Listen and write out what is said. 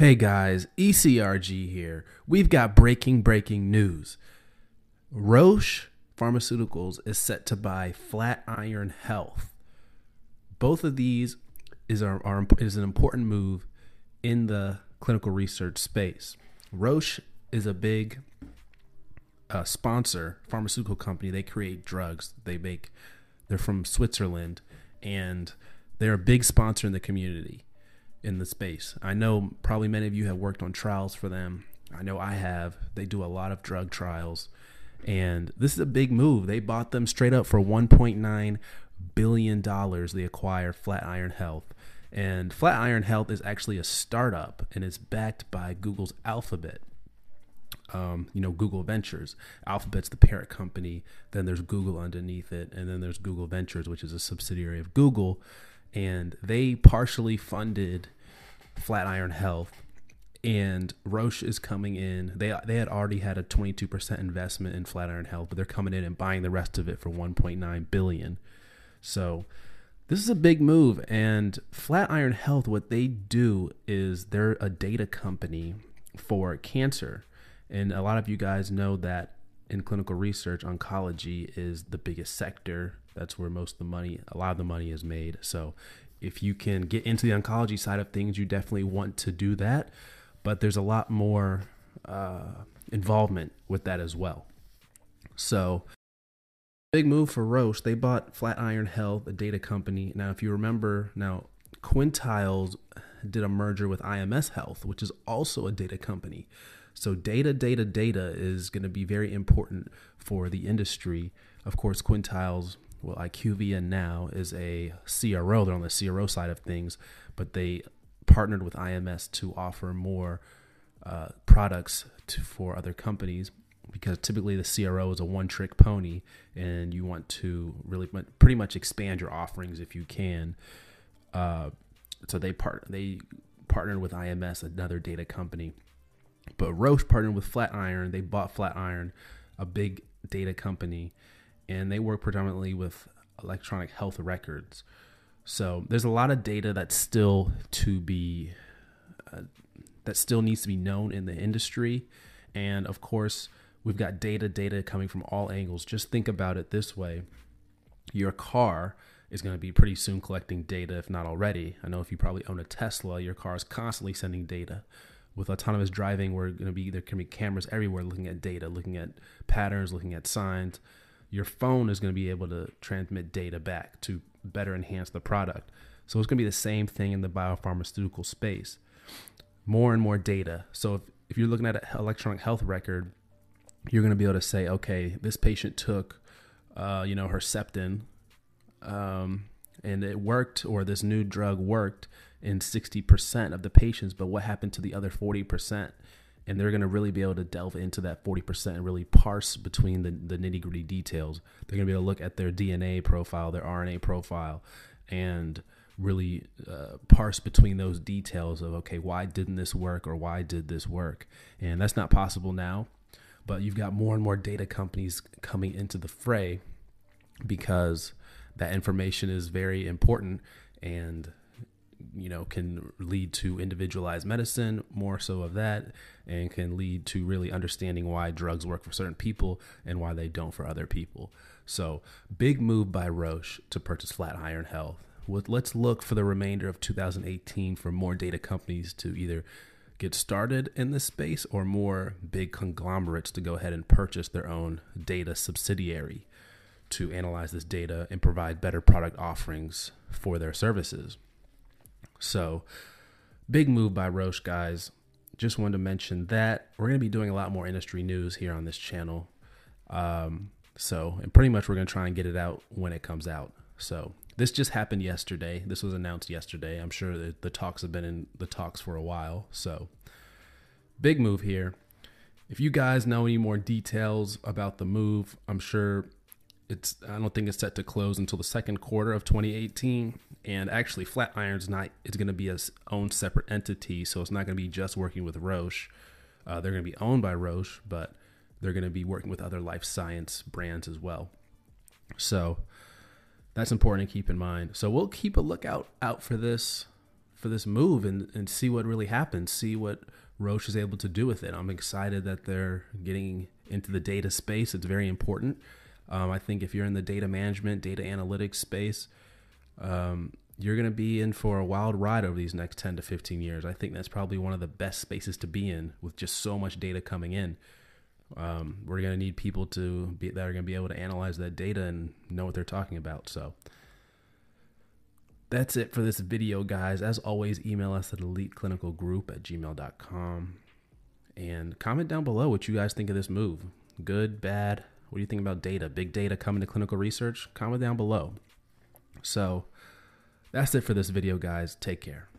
Hey guys, ECRG here. We've got breaking, breaking news. Roche Pharmaceuticals is set to buy Flatiron Health. Both of these is, is an important move in the clinical research space. Roche is a big uh, sponsor, pharmaceutical company. They create drugs. They make. They're from Switzerland, and they're a big sponsor in the community, in the space. I know probably many of you have worked on trials for them. I know I have. They do a lot of drug trials, and this is a big move. They bought them straight up for 1.9 billion dollars. They acquired Flatiron Health. And Flatiron Health is actually a startup and it's backed by Google's Alphabet um, you know, Google Ventures. Alphabet's the parent company. Then there's Google underneath it, and then there's Google Ventures, which is a subsidiary of Google, and they partially funded Flatiron Health. And Roche is coming in. They they had already had a 22% investment in Flatiron Health, but they're coming in and buying the rest of it for 1.9 billion. So this is a big move. And Flatiron Health, what they do is they're a data company for cancer and a lot of you guys know that in clinical research, oncology is the biggest sector. That's where most of the money, a lot of the money is made. So if you can get into the oncology side of things, you definitely want to do that. But there's a lot more uh, involvement with that as well. So, big move for Roche. They bought Flatiron Health, a data company. Now, if you remember, now Quintiles did a merger with IMS Health, which is also a data company. So data, data, data is going to be very important for the industry. Of course, Quintiles, well, IQVIA now is a CRO. They're on the CRO side of things, but they partnered with IMS to offer more uh, products to, for other companies because typically the CRO is a one trick pony and you want to really pretty much expand your offerings if you can. Uh, so they part they partnered with IMS, another data company, but Roche partnered with Flatiron. They bought Flatiron, a big data company, and they work predominantly with electronic health records. So there's a lot of data that's still to be uh, that still needs to be known in the industry, and of course we've got data data coming from all angles. Just think about it this way: your car is going to be pretty soon collecting data, if not already. I know if you probably own a Tesla, your car is constantly sending data with autonomous driving, we're going to be there can be cameras everywhere looking at data, looking at patterns, looking at signs. Your phone is going to be able to transmit data back to better enhance the product. So it's going to be the same thing in the biopharmaceutical space. More and more data. So if, if you're looking at an electronic health record, you're going to be able to say, okay, this patient took, uh, you know, Herceptin, um, and it worked, or this new drug worked in 60% of the patients, but what happened to the other 40%? And they're going to really be able to delve into that 40% and really parse between the, the nitty gritty details. They're going to be able to look at their DNA profile, their RNA profile, and really uh, parse between those details of, okay, why didn't this work or why did this work? And that's not possible now, but you've got more and more data companies coming into the fray because that information is very important and you know can lead to individualized medicine more so of that and can lead to really understanding why drugs work for certain people and why they don't for other people. So big move by roche to purchase flatiron health. Let's look for the remainder of 2018 for more data companies to either get started in this space or more big conglomerates to go ahead and purchase their own data subsidiary to analyze this data and provide better product offerings for their services so, big move by Roche, guys. Just wanted to mention that we're going to be doing a lot more industry news here on this channel. Um, so, and pretty much we're going to try and get it out when it comes out. So, this just happened yesterday. This was announced yesterday. I'm sure the talks have been in the talks for a while. So, big move here. If you guys know any more details about the move, I'm sure it's I don't think it's set to close until the second quarter of 2018. And actually, Flatiron's not it's going to be its own separate entity, so it's not going to be just working with Roche. Uh, they're going to be owned by Roche, but they're going to be working with other life science brands as well. So that's important to keep in mind. So we'll keep a lookout out for this for this move and, and see what really happens, see what Roche is able to do with it. I'm excited that they're getting into the data space. It's very important. Um, I think if you're in the data management, data analytics space, um, you're going to be in for a wild ride over these next 10 to 15 years. I think that's probably one of the best spaces to be in with just so much data coming in. Um, we're going to need people to be that are going to be able to analyze that data and know what they're talking about. So that's it for this video, guys. As always, email us at eliteclinicalgroup at gmail.com and comment down below what you guys think of this move. Good, bad. What do you think about data? Big data coming to clinical research? Comment down below. So that's it for this video, guys. Take care.